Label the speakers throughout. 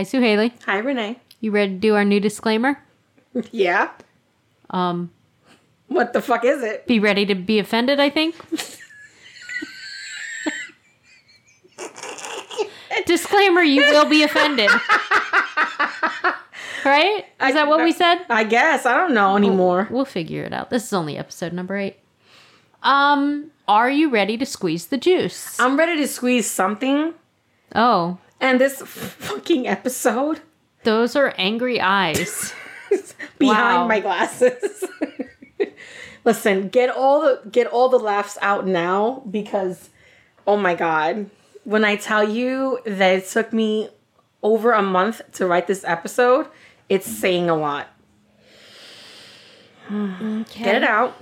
Speaker 1: Hi, Suhailly.
Speaker 2: Hi, Renee.
Speaker 1: You ready to do our new disclaimer?
Speaker 2: Yeah.
Speaker 1: Um,
Speaker 2: What the fuck is it?
Speaker 1: be ready to be offended, I think. disclaimer, you will be offended. right? Is that what we said?
Speaker 2: I guess. I don't know anymore.
Speaker 1: We'll figure it out. This is only episode number eight. Um, are you ready to squeeze the juice?
Speaker 2: I'm ready to squeeze something.
Speaker 1: oh,
Speaker 2: And this fucking episode
Speaker 1: those are angry eyes.
Speaker 2: behind
Speaker 1: Wow.
Speaker 2: my glasses. Listen, get all the get all the laughs out now because oh my god. When I tell you that it took me over a month to write this episode, it's saying a lot.
Speaker 1: Mm, okay.
Speaker 2: Get it out.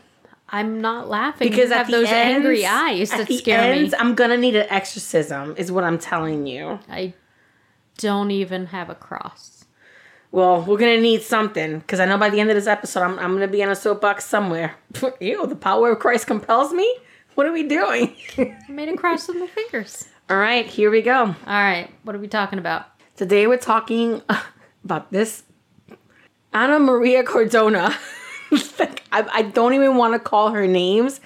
Speaker 1: I'm not laughing
Speaker 2: Because at
Speaker 1: have those angry
Speaker 2: ends-
Speaker 1: eyes
Speaker 2: at
Speaker 1: that
Speaker 2: the
Speaker 1: scare
Speaker 2: ends,
Speaker 1: me.
Speaker 2: I'm gonna need an exorcism, is what I'm telling you.
Speaker 1: I don't even have a cross.
Speaker 2: Well, we're gonna need something because I know by the end of this episode, I'm, I'm gonna be on a soapbox somewhere. Ew, the power of Christ compels me. What are we doing?
Speaker 1: I made a cross with my fingers.
Speaker 2: All right, here we go.
Speaker 1: All right, what are we talking about?
Speaker 2: Today we're talking about this Ana Maria Cardona. Like, I, I don't even want to call her names.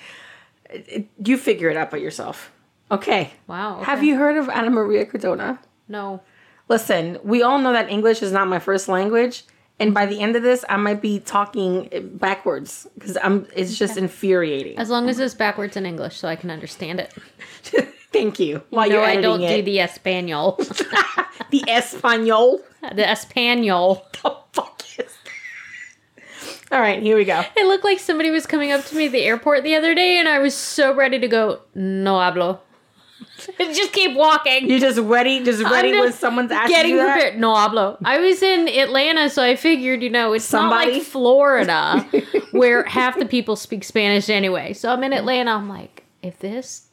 Speaker 2: It- it- you figure it out by yourself. Okay.
Speaker 1: Wow.
Speaker 2: Have you heard of Ana Maria Cardona?
Speaker 1: No.
Speaker 2: Listen, we all know that English is not my first language, and by the end of this, I might be talking backwards because I'm. It's just infuriating.
Speaker 1: As long as it's backwards in English, so I can understand it.
Speaker 2: Thank you. While
Speaker 1: no,
Speaker 2: you're
Speaker 1: I don't
Speaker 2: it.
Speaker 1: do the Espanol.
Speaker 2: the Espanol.
Speaker 1: the Espanol.
Speaker 2: The fuck is that? All right, here we go.
Speaker 1: It looked like somebody was coming up to me at the airport the other day, and I was so ready to go. No hablo. just keep walking.
Speaker 2: You're just ready, just ready
Speaker 1: I'm
Speaker 2: when someone's asking
Speaker 1: Getting
Speaker 2: you that.
Speaker 1: prepared. No hablo. I was in Atlanta, so I figured, you know, it's not like Florida, where half the people speak Spanish anyway. So I'm in Atlanta. I'm like, if this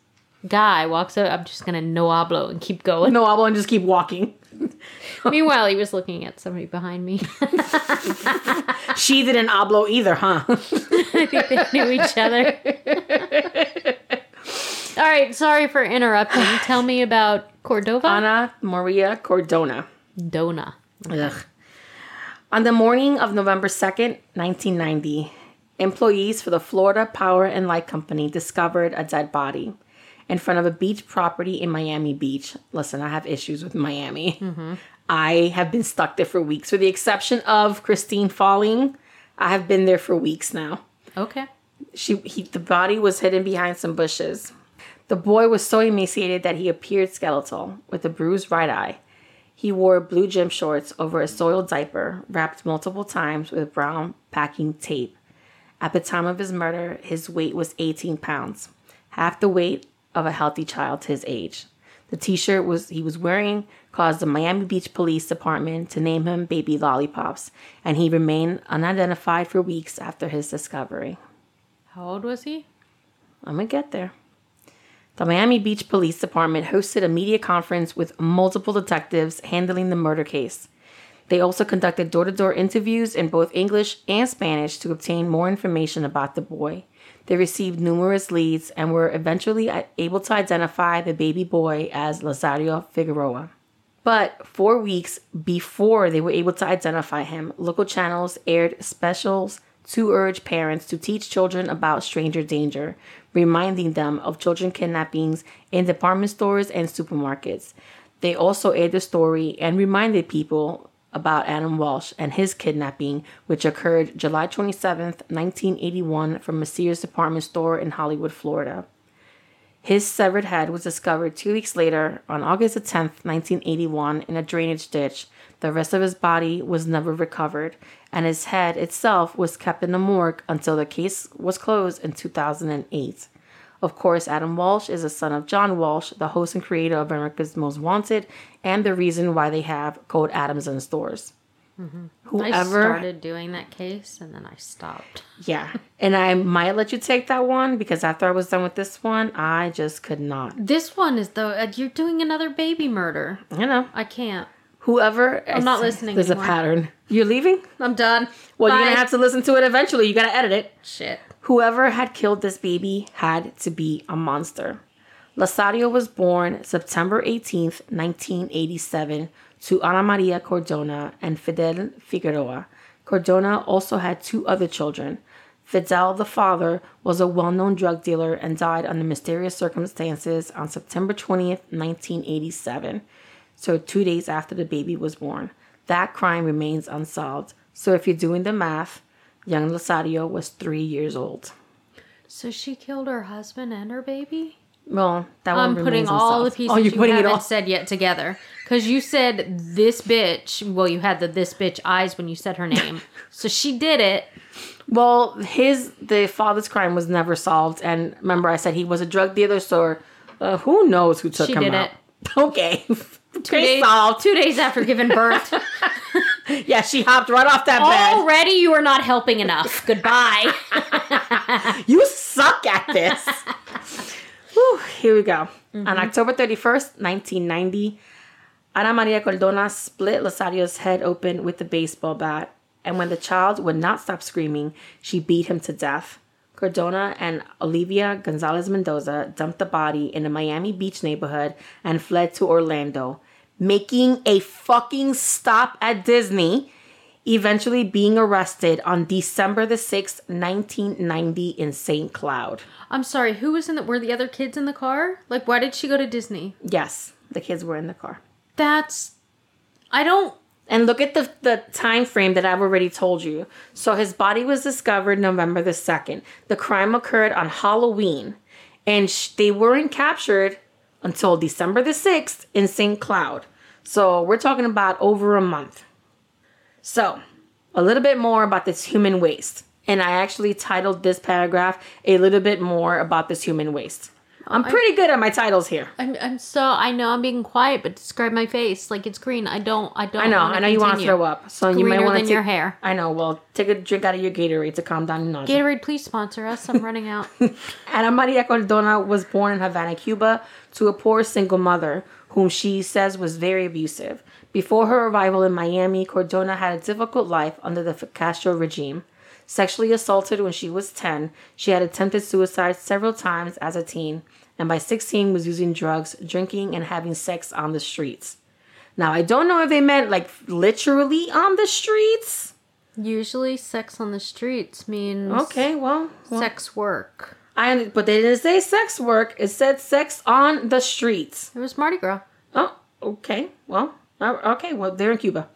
Speaker 1: guy walks up, I'm just gonna no hablo and keep going.
Speaker 2: No, hablo and just keep walking.
Speaker 1: Meanwhile, he was looking at somebody behind me.
Speaker 2: She didn't hablo either, huh?
Speaker 1: I think they knew each other. All right, sorry for interrupting. Tell me about Cordova.
Speaker 2: Ana Maria Cardona.
Speaker 1: Dona.
Speaker 2: Ugh. On the morning of November 2nd, 1990, employees for the Florida Power and Light Company discovered a dead body in front of a beach property in Miami Beach. Listen, I have issues with Miami. I have been stuck there for weeks, with the exception of Christine Falling. I have been there for weeks now.
Speaker 1: Okay.
Speaker 2: She, he, the body was hidden behind some bushes. The boy was so emaciated that he appeared skeletal, with a bruised right eye. He wore blue gym shorts over a soiled diaper, wrapped multiple times with brown packing tape. At the time of his murder, his weight was 18 pounds, half the weight of a healthy child his age. The t-shirt was he was wearing caused the Miami Beach Police Department to name him Baby Lollipops, and he remained unidentified for weeks after his discovery.
Speaker 1: How old was he?
Speaker 2: I'm gonna get there. The Miami Beach Police Department hosted a media conference with multiple detectives handling the murder case. They also conducted door to door interviews in both English and Spanish to obtain more information about the boy. They received numerous leads and were eventually uh, able to identify the baby boy as Lazario Figueroa. But four weeks before they were able to identify him, local channels aired specials to urge parents to teach children about stranger danger, reminding them of children kidnappings in department stores and supermarkets. They also aired the story and reminded people about Adam Walsh and his kidnapping, which occurred July 27th, 1981, from a Sears department store in Hollywood, Florida. His severed head was discovered two weeks later on August the 10th, 1981, in a drainage ditch. The rest of his body was never recovered, and his head itself was kept in the morgue until the case was closed in 2008. Of course, Adam Walsh is the son of John Walsh, the host and creator of America's Most Wanted, and the reason why they have Code Adams in stores.
Speaker 1: I
Speaker 2: Whoever
Speaker 1: started doing that case and then I stopped.
Speaker 2: Yeah. And I might let you take that one because after I was done with this one, I just could not.
Speaker 1: This one is though uh, you're doing another baby murder.
Speaker 2: You know,
Speaker 1: I can't.
Speaker 2: whoever.
Speaker 1: I'm not listening
Speaker 2: There's
Speaker 1: anymore.
Speaker 2: a pattern. You're leaving?
Speaker 1: I'm done.
Speaker 2: Well, you're going to have to listen to it eventually. You got to edit it.
Speaker 1: shit.
Speaker 2: Whoever had killed this baby had to be a monster. Lasario was born September 18th, 1987, to Ana Maria Cardona and Fidel Figueroa. Cardona also had two other children. Fidel, the father, was a well known drug dealer and died under mysterious circumstances on September 20th, 1987. So, two days after the baby was born. That crime remains unsolved. So, if you're doing the math, young Lasario was three years old.
Speaker 1: So she killed her husband and her baby?
Speaker 2: Well, that one
Speaker 1: I'm putting all the pieces
Speaker 2: Oh, you're
Speaker 1: you
Speaker 2: putting it
Speaker 1: haven't
Speaker 2: all.
Speaker 1: said yet together. Because you said this bitch. Well, you had the this bitch eyes when you said her name. so she did it.
Speaker 2: Well, his the father's crime was never solved, and remember I said he was a drug dealer, so uh, who knows who took
Speaker 1: She
Speaker 2: him
Speaker 1: did
Speaker 2: out?
Speaker 1: it.
Speaker 2: Okay,
Speaker 1: Two days,
Speaker 2: solved.
Speaker 1: two days after giving birth.
Speaker 2: Yeah, she hopped right off that bed.
Speaker 1: Already you are not helping enough. Goodbye.
Speaker 2: You suck at this. Whew, here we go. On mm-hmm. October 31st, 1990, Ana Maria Cardona split Lasario's head open with a baseball bat, and when the child would not stop screaming, she beat him to death. Cardona and Olivia Gonzalez Mendoza dumped the body in a Miami Beach neighborhood and fled to Orlando, making a fucking stop at Disney eventually being arrested on December the 6th, 1990 in St. Cloud.
Speaker 1: I'm sorry. Who was in the? Were the other kids in the car? Like, why did she go to Disney?
Speaker 2: Yes, the kids were in the car.
Speaker 1: That's. I don't.
Speaker 2: And look at the, the time frame that I've already told you. So his body was discovered November the 2nd. The crime occurred on Halloween. And sh- they weren't captured until December the 6th in St. Cloud. So we're talking about over a month. So, a little bit more about this human waste. And I actually titled this paragraph a little bit more about this human waste. I'm pretty good at my titles here.
Speaker 1: I'm. I'm so. I know I'm being quiet, but describe my face like it's green. I don't. I don't.
Speaker 2: I know, I know you want to throw up. So you might want to
Speaker 1: than
Speaker 2: take
Speaker 1: your hair.
Speaker 2: I know. Well, take a drink out of your Gatorade to calm down your nausea.
Speaker 1: Gatorade, please sponsor us. I'm running out.
Speaker 2: Ana Maria Cardona was born in Havana, Cuba, to a poor single mother whom she says was very abusive. Before her arrival in Miami, Cardona had a difficult life under the Castro regime. Sexually assaulted when she was 10, she had attempted suicide several times as a teen, and by 16 was using drugs, drinking, and having sex on the streets. Now, I don't know if they meant like literally on the streets.
Speaker 1: Usually, sex on the streets means
Speaker 2: Okay, well, well
Speaker 1: sex work.
Speaker 2: I but they didn't say sex work. It said sex on the streets.
Speaker 1: It was Mardi Gras.
Speaker 2: Oh, okay. Well, okay. Well, they're in Cuba.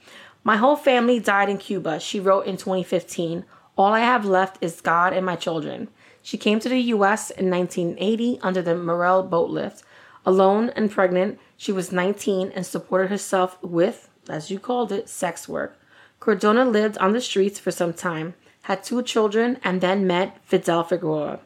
Speaker 2: My whole family died in Cuba, she wrote in 2015. All I have left is God and my children. She came to the U.S. in 1980 under the Mariel boat lift. Alone and pregnant, she was 19 and supported herself with, as you called it, sex work. Cardona lived on the streets for some time, had two children, and then met Fidel Figueroa.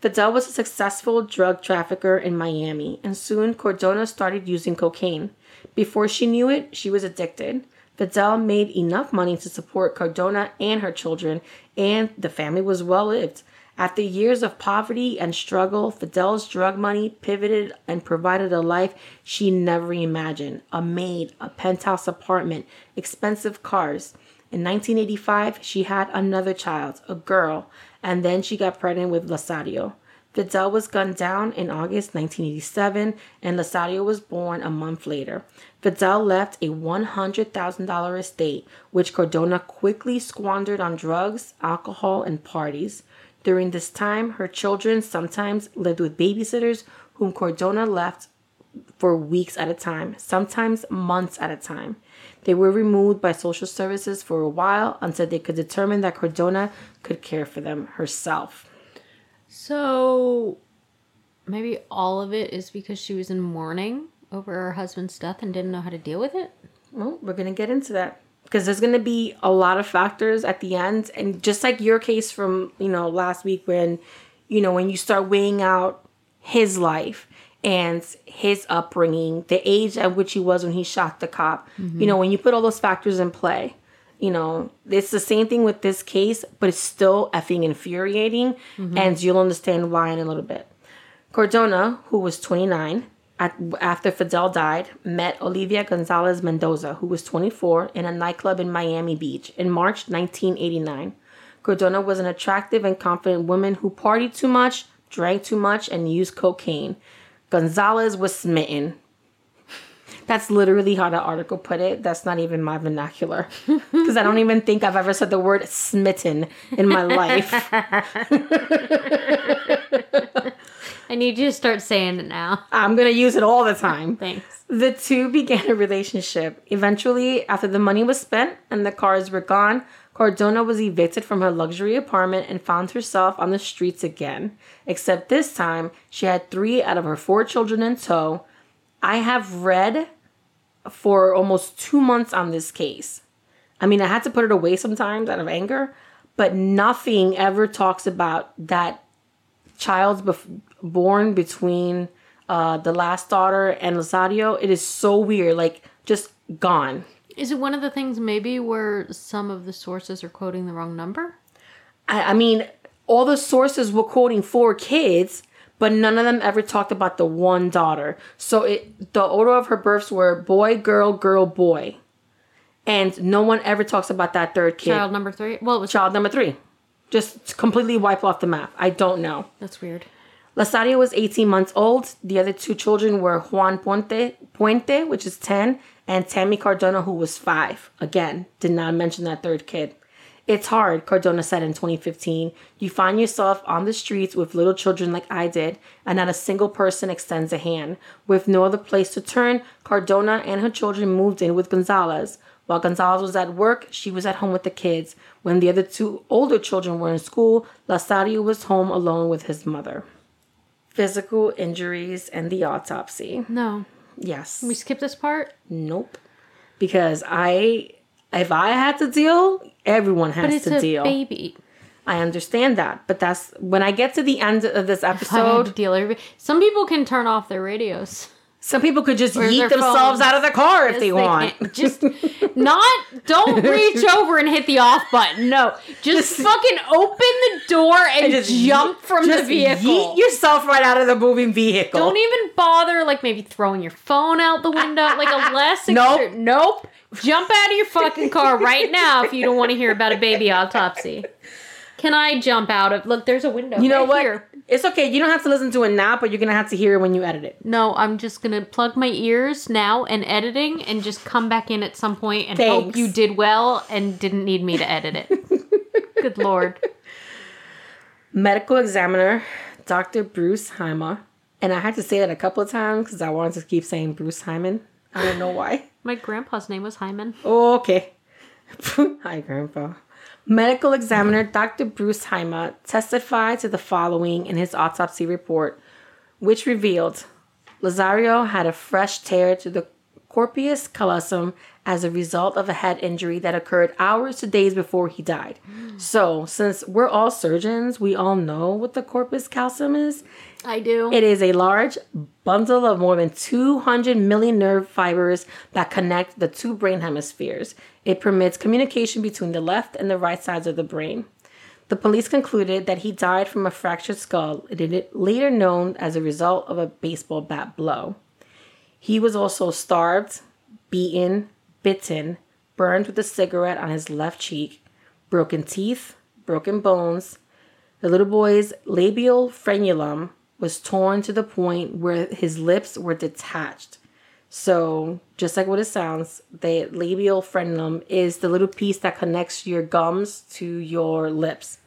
Speaker 2: Fidel was a successful drug trafficker in Miami, and soon Cardona started using cocaine. Before she knew it, she was addicted. Fidel made enough money to support Cardona and her children, and the family was well lived. After years of poverty and struggle, Fidel's drug money pivoted and provided a life she never imagined a maid, a penthouse apartment, expensive cars. In 1985, she had another child, a girl, and then she got pregnant with Lasario. Fidel was gunned down in August 1987, and Lasario was born a month later. Fidel left a $100,000 estate, which Cardona quickly squandered on drugs, alcohol, and parties. During this time, her children sometimes lived with babysitters whom Cardona left for weeks at a time, sometimes months at a time. They were removed by social services for a while until they could determine that Cardona could care for them herself.
Speaker 1: So maybe all of it is because she was in mourning over her husband's death and didn't know how to deal with it.
Speaker 2: Well, we're going to get into that because there's going to be a lot of factors at the end. And just like your case from, you know, last week when, you know, when you start weighing out his life and his upbringing, the age at which he was when he shot the cop, you know, when you put all those factors in play, you know, it's the same thing with this case, but it's still effing infuriating. And you'll understand why in a little bit. Cardona, who was 29 at, after Fidel died, met Olivia Gonzalez Mendoza, who was 24, in a nightclub in Miami Beach in March 1989. Cardona was an attractive and confident woman who partied too much, drank too much, and used cocaine. Gonzalez was smitten. That's literally how the article put it. That's not even my vernacular. Because I don't even think I've ever said the word smitten in my life.
Speaker 1: I need you to start saying it now.
Speaker 2: I'm going to use it all the time.
Speaker 1: Thanks.
Speaker 2: The two began a relationship. Eventually, after the money was spent and the cars were gone, Cardona was evicted from her luxury apartment and found herself on the streets again. Except this time, she had three out of her four children in tow. I have read for almost two months on this case. I mean, I had to put it away sometimes out of anger, but nothing ever talks about that child's bef- born between uh, the last daughter and Lazario. It is so weird, like just gone.
Speaker 1: Is it one of the things maybe where some of the sources are quoting the wrong number?
Speaker 2: I, I mean, all the sources were quoting four kids, but none of them ever talked about the one daughter. So it the order of her births were boy, girl, girl, boy. And no one ever talks about that third kid.
Speaker 1: Child number three? Well, it was.
Speaker 2: Child number three. Just completely wipe off the map. I don't know.
Speaker 1: That's weird.
Speaker 2: Lasario was 18 months old. The other two children were Juan Puente, Puente, which is 10, and Tammy Cardona, who was 5. Again, did not mention that third kid. It's hard, Cardona said in 2015. You find yourself on the streets with little children like I did, and not a single person extends a hand. With no other place to turn, Cardona and her children moved in with Gonzalez. While Gonzalez was at work, she was at home with the kids. When the other two older children were in school, Lasario was home alone with his mother. Physical injuries and the autopsy.
Speaker 1: No.
Speaker 2: Yes.
Speaker 1: We skip this part?
Speaker 2: Nope. Because I, if I had to deal, everyone has
Speaker 1: But it's
Speaker 2: to
Speaker 1: a
Speaker 2: deal.
Speaker 1: baby.
Speaker 2: I understand that, but that's when I get to the end of this
Speaker 1: I had to
Speaker 2: episode.
Speaker 1: deal Some people can turn off their radios.
Speaker 2: Some people could just
Speaker 1: Where's
Speaker 2: yeet themselves
Speaker 1: phones?
Speaker 2: out of the car if
Speaker 1: Yes,
Speaker 2: they, want.
Speaker 1: can't. Just not. Don't reach over and hit the off button. No, just,
Speaker 2: Just-
Speaker 1: fucking open the door and,
Speaker 2: just
Speaker 1: jump from
Speaker 2: just
Speaker 1: the vehicle.
Speaker 2: Yeet yourself right out of the moving vehicle.
Speaker 1: Don't even bother, like maybe throwing your phone out the window, like a less.
Speaker 2: Nope.
Speaker 1: nope. Jump out of your fucking car right now if you don't want to hear about a baby autopsy. Can I jump out of? Look, there's a window.
Speaker 2: you know
Speaker 1: right
Speaker 2: what?
Speaker 1: Here.
Speaker 2: It's okay. You don't have to listen to it now, but you're gonna have to hear it when you edit it.
Speaker 1: No, I'm just gonna plug my ears now and editing, and just come back in at some point and hope you did well and didn't need me to edit it. Good lord.
Speaker 2: Medical examiner, Dr. Bruce Hyma, and I had to say that a couple of times because I wanted to keep saying Bruce Hyman. I don't know why.
Speaker 1: My grandpa's name was Hyman.
Speaker 2: Oh, okay. Hi, Grandpa. Medical examiner Dr. Bruce Hyma testified to the following in his autopsy report, which revealed Lazario had a fresh tear to the corpus callosum as a result of a head injury that occurred hours to days before he died. So, since we're all surgeons, we all know what the corpus callosum is.
Speaker 1: I do.
Speaker 2: It is a large bundle of more than 200 million nerve fibers that connect the two brain hemispheres. It permits communication between the left and the right sides of the brain. The police concluded that he died from a fractured skull, later known as a result of a baseball bat blow. He was also starved, beaten, bitten, burned with a cigarette on his left cheek, broken teeth, broken bones. The little boy's labial frenulum was torn to the point where his lips were detached. So, just like what it sounds, the labial frenulum is the little piece that connects your gums to your lips.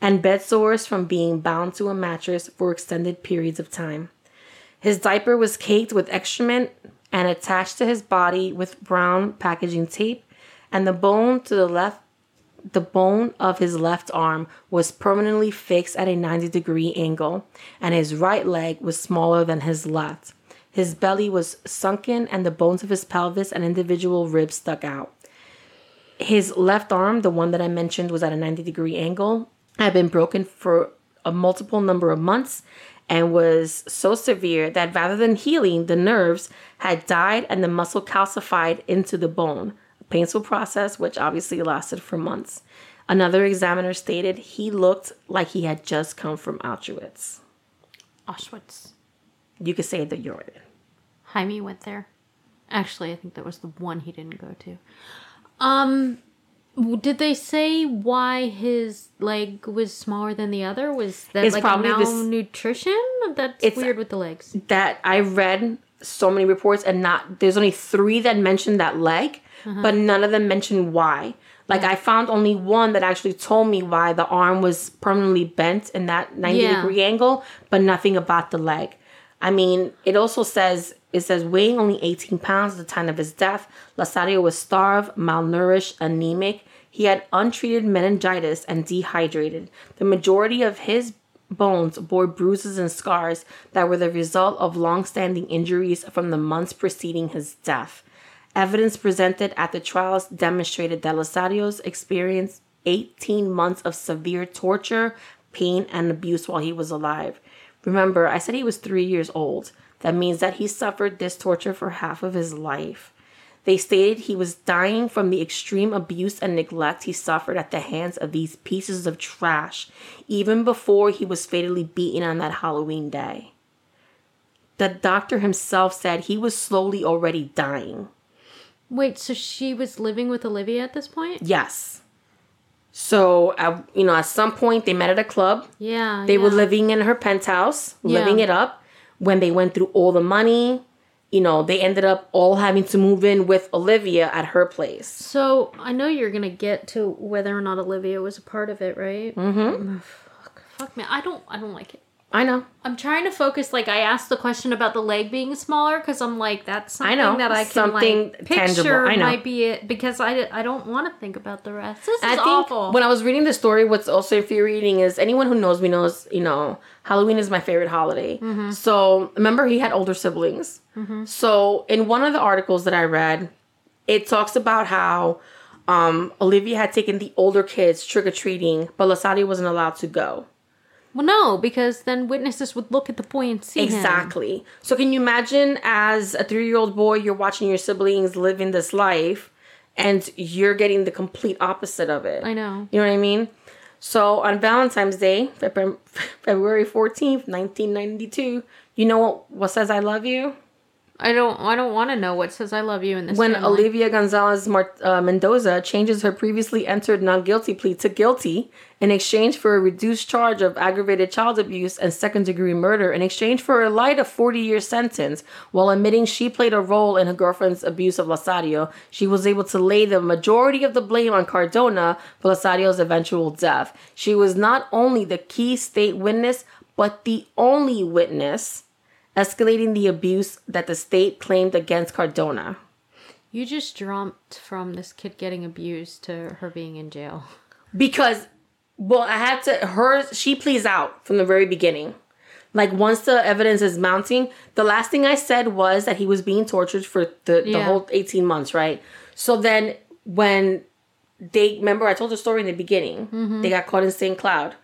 Speaker 2: And bed sores from being bound to a mattress for extended periods of time. His diaper was caked with excrement and attached to his body with brown packaging tape, and the bone to the left the bone of his left arm was permanently fixed at a 90 degree angle, and his right leg was smaller than his left. His belly was sunken, and the bones of his pelvis and individual ribs stuck out. His left arm, the one that I mentioned was at a 90 degree angle, had been broken for a multiple number of months and was so severe that rather than healing, the nerves had died and the muscle calcified into the bone. A painful process, which obviously lasted for months. Another examiner stated he looked like he had just come from Auschwitz.
Speaker 1: Auschwitz.
Speaker 2: You could say that you're in.
Speaker 1: Jaime went there. Actually, I think that was the one he didn't go to. Um, did they say why his leg was smaller than the other? Was that
Speaker 2: It's
Speaker 1: like
Speaker 2: probably this-
Speaker 1: malnutrition? That's
Speaker 2: It's-
Speaker 1: weird with the legs.
Speaker 2: that I read so many reports and not there's only three that mentioned that leg, but none of them mentioned why. Like I found only one that actually told me why the arm was permanently bent in that 90
Speaker 1: Yeah.
Speaker 2: degree angle, but nothing about the leg. I mean, it also says it says weighing only 18 pounds at the time of his death, Lasario was starved, malnourished, anemic. He had untreated meningitis and dehydrated. The majority of his bones bore bruises and scars that were the result of long-standing injuries from the months preceding his death. Evidence presented at the trials demonstrated that Losario's experienced 18 months of severe torture, pain, and abuse while he was alive. Remember, I said he was three years old. That means that he suffered this torture for half of his life. They stated he was dying from the extreme abuse and neglect he suffered at the hands of these pieces of trash, even before he was fatally beaten on that Halloween day. The doctor himself said he was slowly already dying.
Speaker 1: Wait, so she was living with Olivia at this point?
Speaker 2: Yes. So, at, you know, at some point they met at a club.
Speaker 1: Yeah.
Speaker 2: They were living in her penthouse, living
Speaker 1: Yeah.
Speaker 2: it up. When they went through all the money, you know, they ended up all having to move in with Olivia at her place.
Speaker 1: So I know you're gonna get to whether or not Olivia was a part of it, right? Mm-hmm. Fuck, fuck me. I don't. I don't like it.
Speaker 2: I know.
Speaker 1: I'm trying to focus. Like I asked the question about the leg being smaller because I'm like that's something
Speaker 2: know.
Speaker 1: that I can
Speaker 2: Something
Speaker 1: like
Speaker 2: tangible.
Speaker 1: picture
Speaker 2: I know.
Speaker 1: might be it because I I don't want to think about the rest. This is
Speaker 2: I think
Speaker 1: awful.
Speaker 2: when I was reading the story, what's also infuriating is anyone who knows me knows, you know, Halloween is my favorite holiday.
Speaker 1: Mm-hmm.
Speaker 2: So remember, he had older siblings. So in one of the articles that I read, it talks about how um, Olivia had taken the older kids trick or treating, but Lasadio wasn't allowed to go.
Speaker 1: Well, no, because then witnesses would look at the boy and see him.
Speaker 2: Exactly. So can you imagine as a three year old boy, you're watching your siblings living this life and you're getting the complete opposite of it?
Speaker 1: I know.
Speaker 2: You know what I mean? So on Valentine's Day, February February 14th, 1992, you know what, what says I love you?
Speaker 1: I don't. I don't want to know what says "I love you" in this.
Speaker 2: When. Olivia Gonzalez Mart- uh, Mendoza changes her previously entered non guilty plea to guilty in exchange for a reduced charge of aggravated child abuse and second degree murder, in exchange for a light of 40 year sentence, while admitting she played a role in her girlfriend's abuse of Lasadio, she was able to lay the majority of the blame on Cardona for Lasadio's eventual death. She was not only the key state witness, but the only witness escalating the abuse that the state claimed against Cardona.
Speaker 1: you just jumped from this kid getting abused to her being in jail.
Speaker 2: because well i had to her she pleads out from the very beginning. Like once the evidence is mounting the last thing i said was that he was being tortured for the, the whole 18 months right? So then when they remember i told the story in the beginning. Mm-hmm. They got caught in st cloud.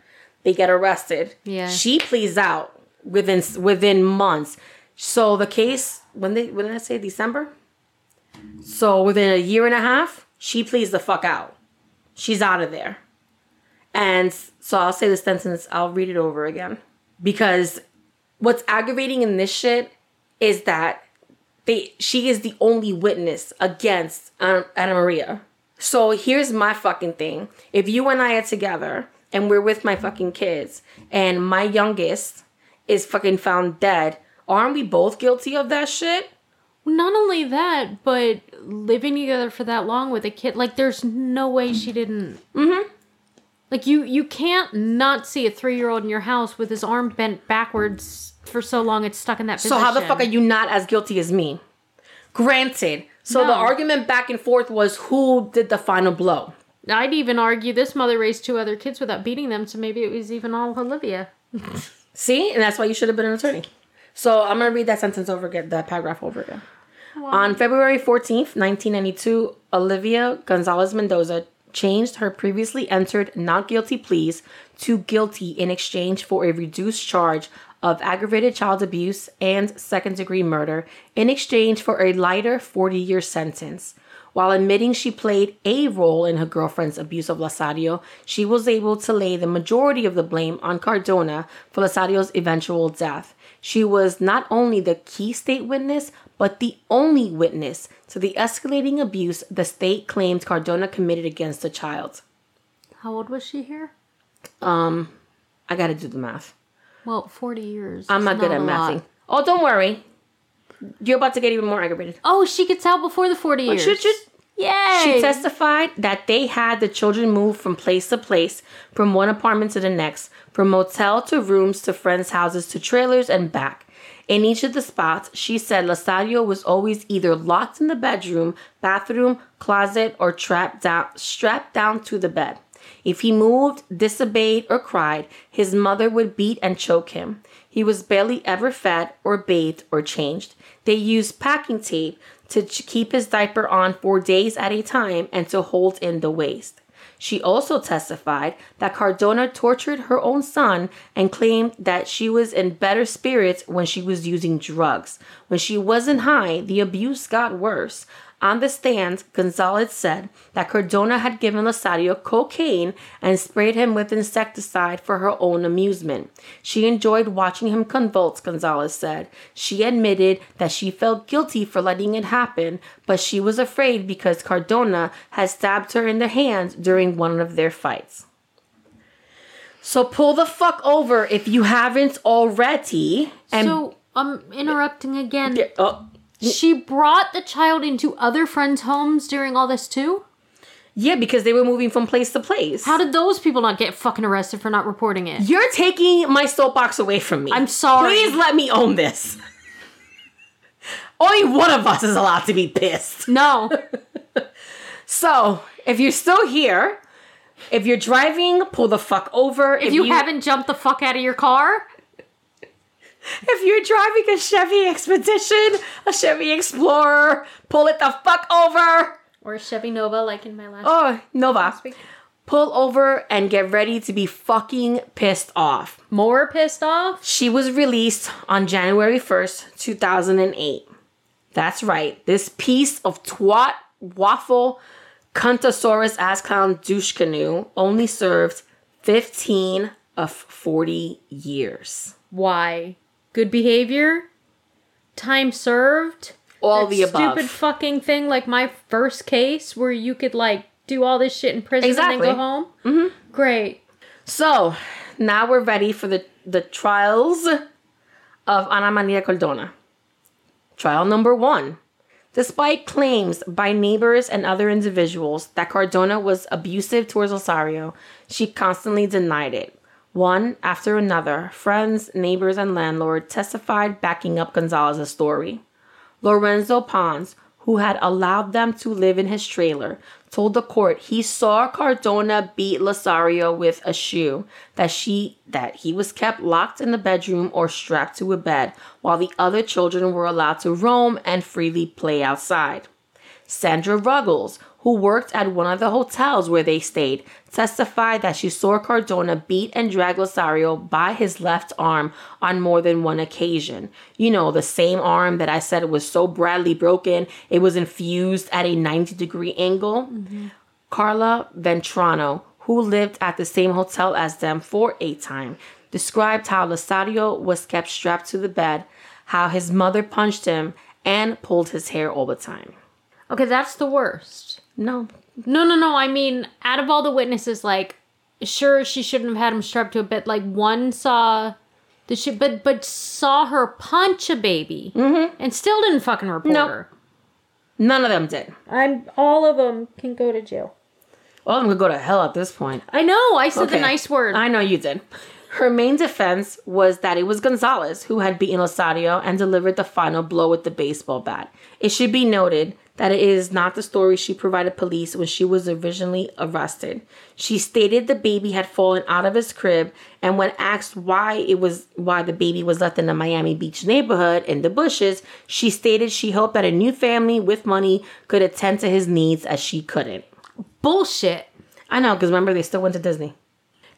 Speaker 2: They get arrested.
Speaker 1: Yeah.
Speaker 2: she pleads out within within months so the case when they when did i say december so within a year and a half she pleads the fuck out she's out of there and so I'll say the sentence, I'll read it over again. Because what's aggravating in this shit is that they she is the only witness against um, Ana Maria. So here's my fucking thing. If you and I are together and we're with my fucking kids and my youngest is fucking found dead, aren't we both guilty of that shit?
Speaker 1: Not only that, but living together for that long with a kid, like there's no way she didn't. Mm-hmm. Like you, you can't not see a three-year-old in your house with his arm bent backwards for so long it's stuck in that Position.
Speaker 2: So how the fuck are you not as guilty as me? Granted. So the argument back and forth was who did the final blow.
Speaker 1: I'd even argue this mother raised two other kids without beating them, so maybe it was even all Olivia.
Speaker 2: See, and that's why you should have been an attorney. So I'm gonna read that sentence over again, that paragraph over again. On February 14th, 1992, Olivia Gonzalez Mendoza changed her previously entered not guilty pleas to guilty in exchange for a reduced charge of aggravated child abuse and second degree murder in exchange for a lighter 40 year sentence. While admitting she played a role in her girlfriend's abuse of Lasadio, she was able to lay the majority of the blame on Cardona for Lasadio's eventual death. She was not only the key state witness, but the only witness to the escalating abuse the state claimed Cardona committed against the child.
Speaker 1: How old was she here?
Speaker 2: Um, I gotta do the math.
Speaker 1: Well, forty years.
Speaker 2: I'm
Speaker 1: is
Speaker 2: not good at mathing. Oh, don't worry. You're about to get even more aggravated.
Speaker 1: Oh, she gets out before the 40 years.
Speaker 2: you-
Speaker 1: Yay!
Speaker 2: She testified that they had the children move from place to place, from one apartment to the next, from motel to rooms to friends' houses to trailers and back. In each of the spots, she said Lasario was always either locked in the bedroom, bathroom, closet, or trapped down, strapped down to the bed. If he moved, disobeyed, or cried, his mother would beat and choke him. He was barely ever fed or bathed or changed. They used packing tape to keep his diaper on for days at a time and to hold in the waste. She also testified that Cardona tortured her own son and claimed that she was in better spirits when she was using drugs. When she wasn't high, the abuse got worse. On the stand, Gonzalez said that Cardona had given Lasario cocaine and sprayed him with insecticide for her own amusement. She enjoyed watching him convulse, Gonzalez said. She admitted that she felt guilty for letting it happen, but she was afraid because Cardona had stabbed her in the hand during one of their fights. So pull the fuck over if you haven't already. And
Speaker 1: so, I'm interrupting again.
Speaker 2: oh,
Speaker 1: She brought the child into other friends' homes during all this too?
Speaker 2: yeah, because they were moving from place to place.
Speaker 1: How did those people not get fucking arrested for not reporting it?
Speaker 2: You're taking my soapbox away from me.
Speaker 1: I'm sorry.
Speaker 2: Please let me own this. Only one of us is allowed to be pissed.
Speaker 1: No.
Speaker 2: So, if you're still here, if you're driving, pull the fuck over.
Speaker 1: if you, haven't jumped the fuck out of your car,
Speaker 2: if you're driving a Chevy Expedition, a Chevy Explorer, pull it the fuck over.
Speaker 1: or a Chevy Nova, like in my last.
Speaker 2: Oh, Nova. Pull over and get ready to be fucking pissed off.
Speaker 1: More pissed off?
Speaker 2: She was released on January 1st, 2008. That's right. This piece of twat waffle cuntosaurus ass clown douche canoe only served 15 of 40 years.
Speaker 1: Why? Good behavior? Time served?
Speaker 2: All the above.
Speaker 1: Stupid fucking thing like my first case where you could like do all this shit in prison and then go home? Mm-hmm. Great.
Speaker 2: So now we're ready for the, the trials of Ana Maria Cardona. Trial number one. Despite claims by neighbors and other individuals that Cardona was abusive towards Osario, she constantly denied it. One after another, friends, neighbors, and landlord testified backing up Gonzalez's story. Lorenzo Pons, who had allowed them to live in his trailer, told the court he saw Cardona beat Lasario with a shoe, that she that he was kept locked in the bedroom or strapped to a bed, while the other children were allowed to roam and freely play outside. Sandra Ruggles, who worked at one of the hotels where they stayed, testified that she saw Cardona beat and drag Lasario by his left arm on more than one occasion. You know, the same arm that I said was so badly broken, it was infused at a 90 degree angle. Carla Ventrano, who lived at the same hotel as them for a time, described how Lasario was kept strapped to the bed, how his mother punched him, and pulled his hair all the time.
Speaker 1: Okay, that's the worst.
Speaker 2: No,
Speaker 1: No, no, no. I mean, out of all the witnesses, like, sure, she shouldn't have had him strapped to a bed. Like, one saw the shit, but but saw her punch a baby mm-hmm. and still didn't fucking report
Speaker 2: No.
Speaker 1: her.
Speaker 2: none of them did.
Speaker 1: I'm all of them can go to jail.
Speaker 2: Well, I'm gonna go to hell at this point.
Speaker 1: I know. I said the nice word.
Speaker 2: I know you did. Her main defense was that it was Gonzalez who had beaten Lasario and delivered the final blow with the baseball bat. It should be noted that it is not the story she provided police when she was originally arrested. She stated the baby had fallen out of his crib and when asked why it was why the baby was left in the Miami Beach neighborhood in the bushes, she stated she hoped that a new family with money could attend to his needs as she couldn't.
Speaker 1: Bullshit.
Speaker 2: I know, because remember, they still went to Disney.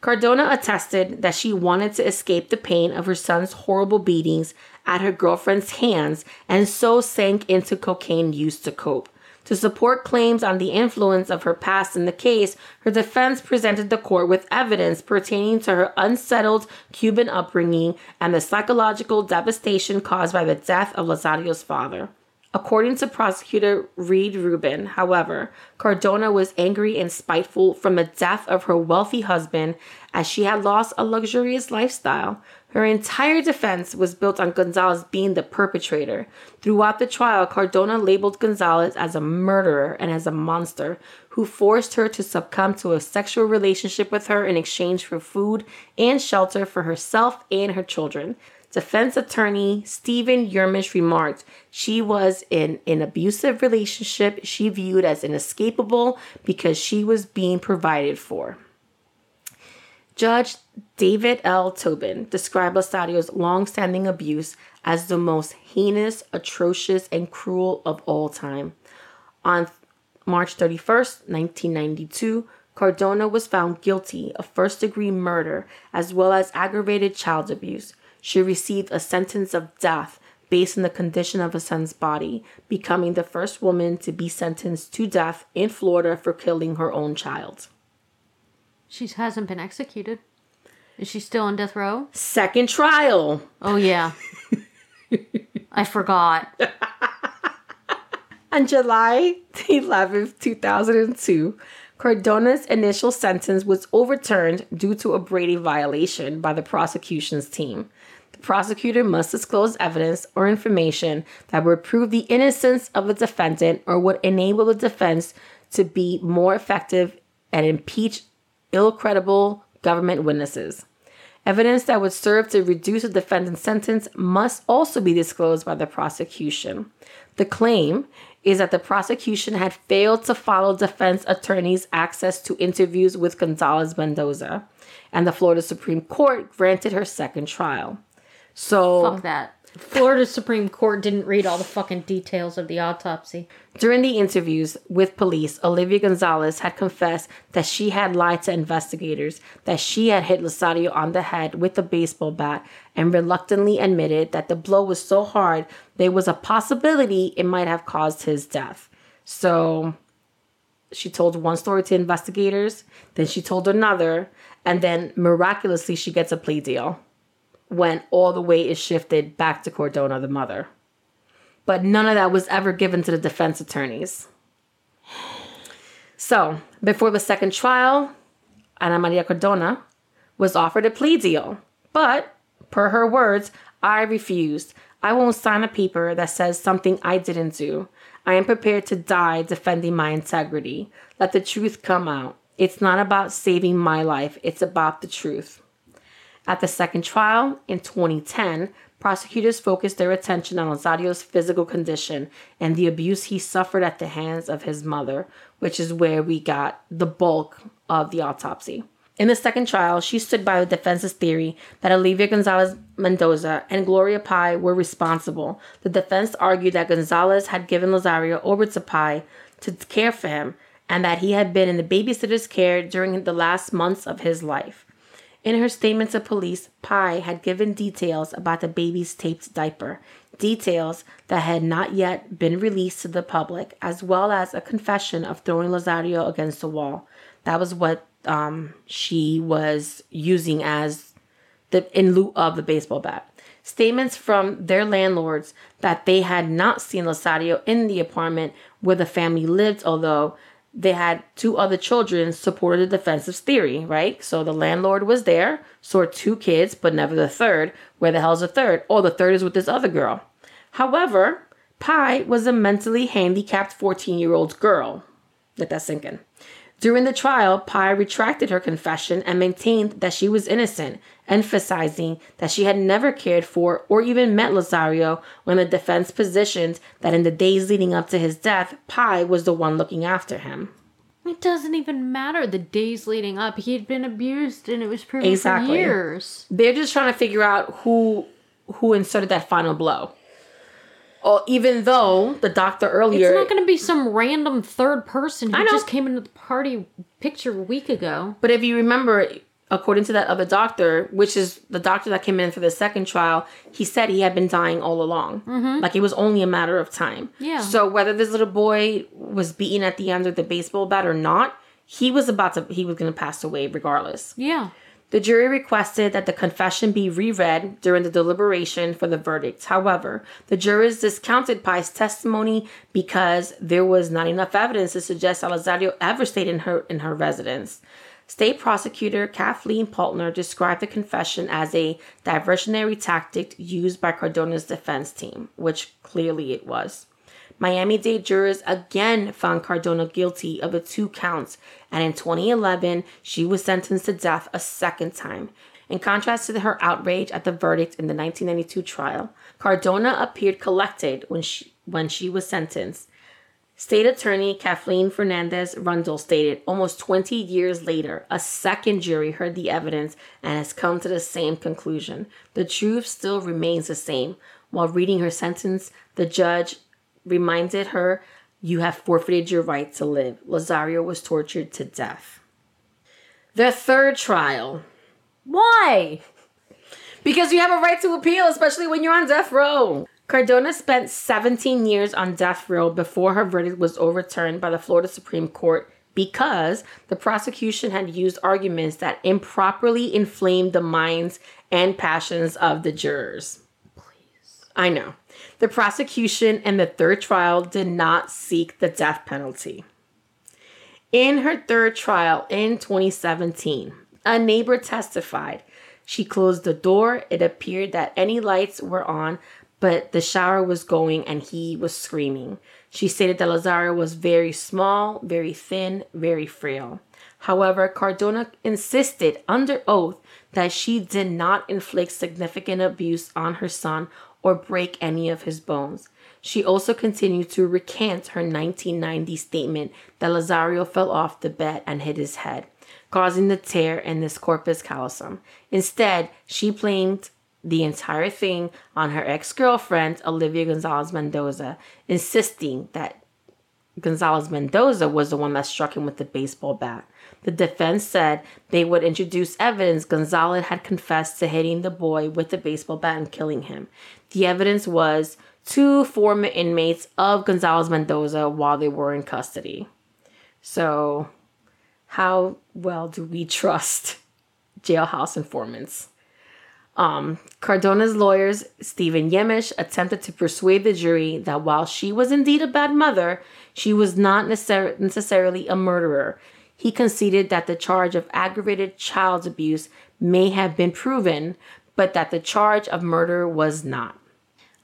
Speaker 2: Cardona attested that she wanted to escape the pain of her son's horrible beatings at her girlfriend's hands and so sank into cocaine use to cope. To support claims on the influence of her past in the case, her defense presented the court with evidence pertaining to her unsettled Cuban upbringing and the psychological devastation caused by the death of Lasario's father. According to prosecutor Reid Rubin, however, Cardona was angry and spiteful from the death of her wealthy husband as she had lost a luxurious lifestyle. Her entire defense was built on Gonzalez being the perpetrator. Throughout the trial, Cardona labeled Gonzalez as a murderer and as a monster who forced her to succumb to a sexual relationship with her in exchange for food and shelter for herself and her children. Defense attorney Stephen Yermish remarked she was in an abusive relationship she viewed as inescapable because she was being provided for. Judge David L. Tobin described Losario's long-standing abuse as the most heinous, atrocious, and cruel of all time. On March 31st, 1992, Cardona was found guilty of first degree murder as well as aggravated child abuse. She received a sentence of death based on the condition of her son's body, becoming the first woman to be sentenced to death in Florida for killing her own child.
Speaker 1: She hasn't been executed. Is she still on death row?
Speaker 2: Second trial.
Speaker 1: Oh yeah. I forgot.
Speaker 2: On July 11th, 2002, Cardona's initial sentence was overturned due to a Brady violation by the prosecution's team. The prosecutor must disclose evidence or information that would prove the innocence of a defendant or would enable the defense to be more effective and impeach ill credible government witnesses. Evidence that would serve to reduce a defendant's sentence must also be disclosed by the prosecution. The claim is that the prosecution had failed to follow defense attorneys' access to interviews with Gonzalez Mendoza, and the Florida Supreme Court granted her second trial. So,
Speaker 1: Fuck that. Florida Supreme Court didn't read all the fucking details of the autopsy.
Speaker 2: During the interviews with police, Olivia Gonzalez had confessed that she had lied to investigators, that she had hit Losario on the head with a baseball bat, and reluctantly admitted that the blow was so hard there was a possibility it might have caused his death. So she told one story to investigators, then she told another, and then miraculously she gets a plea deal when all the weight is shifted back to Cardona, the mother. But none of that was ever given to the defense attorneys. So, before the second trial, Ana Maria Cardona was offered a plea deal. But, per her words, I refused. I won't sign a paper that says something I didn't do. I am prepared to die defending my integrity. Let the truth come out. It's not about saving my life, it's about the truth. At the second trial in 2010, prosecutors focused their attention on Losario's physical condition and the abuse he suffered at the hands of his mother, which is where we got the bulk of the autopsy. In the second trial, she stood by the defense's theory that Olivia Gonzalez Mendoza and Gloria Pai were responsible. The defense argued that Gonzalez had given Losario over to Pai to care for him and that he had been in the babysitter's care during the last months of his life. In her statement to police, Pai had given details about the baby's taped diaper, details that had not yet been released to the public, as well as a confession of throwing Losario against the wall. That was what um, she was using as the in lieu of the baseball bat. Statements from their landlords that they had not seen Losario in the apartment where the family lived, although they had two other children supported the defensive theory, right? So the landlord was there, saw two kids, but never the third. Where the hell's the third? Oh, the third is with this other girl. However, Pai was a mentally handicapped 14 year old girl. Let that sink in. During the trial, Pai retracted her confession and maintained that she was innocent, emphasizing that she had never cared for or even met Losario when the defense positioned that in the days leading up to his death, Pai was the one looking after him.
Speaker 1: It doesn't even matter the days leading up. He had been abused and it was proven
Speaker 2: Exactly.
Speaker 1: for years.
Speaker 2: They're just trying to figure out who who inserted that final blow. Oh, even though the doctor earlier
Speaker 1: It's not going to be some random third person
Speaker 2: I
Speaker 1: who just came into the party picture a week ago.
Speaker 2: But if you remember, according to that other doctor, which is the doctor that came in for the second trial, he said he had been dying all along. Mm-hmm. Like it was only a matter of time.
Speaker 1: Yeah.
Speaker 2: So whether this little boy was beaten at the end with the baseball bat or not, he was about to, he was going to pass away regardless.
Speaker 1: Yeah.
Speaker 2: The jury requested that the confession be reread during the deliberation for the verdict. However, the jurors discounted Pye's testimony because there was not enough evidence to suggest Alazario ever stayed in her in her residence. State prosecutor Kathleen Paltner described the confession as a diversionary tactic used by Cardona's defense team, which clearly it was. Miami Dade jurors again found Cardona guilty of the two counts, and in 2011, she was sentenced to death a second time. In contrast to her outrage at the verdict in the 1992 trial, Cardona appeared collected when she, when she was sentenced. State Attorney Kathleen Fernandez Rundle stated almost 20 years later, a second jury heard the evidence and has come to the same conclusion. The truth still remains the same. While reading her sentence, the judge reminded her, You have forfeited your right to live. Lazaro was tortured to death. The third trial.
Speaker 1: Why?
Speaker 2: Because you have a right to appeal, especially when you're on death row. Cardona spent 17 years on death row before her verdict was overturned by the Florida Supreme Court because the prosecution had used arguments that improperly inflamed the minds and passions of the jurors. Please. I know. The prosecution in the third trial did not seek the death penalty. In her third trial in 2017, a neighbor testified. She closed the door. It appeared that any lights were on, but the shower was going and he was screaming. She stated that Lazaro was very small, very thin, very frail. However, Cardona insisted under oath that she did not inflict significant abuse on her son or break any of his bones. She also continued to recant her 1990 statement that Lazaro fell off the bed and hit his head, causing the tear in his corpus callosum. Instead, she blamed the entire thing on her ex girlfriend, Olivia Gonzalez Mendoza, insisting that Gonzalez Mendoza was the one that struck him with the baseball bat. The defense said they would introduce evidence Gonzalez had confessed to hitting the boy with the baseball bat and killing him. The evidence was two former inmates of Gonzalez Mendoza while they were in custody. So, how well do we trust jailhouse informants? Um, Cardona's lawyers, Stephen Yermish, attempted to persuade the jury that while she was indeed a bad mother, she was not necessar- necessarily a murderer. He conceded that the charge of aggravated child abuse may have been proven, but that the charge of murder was not.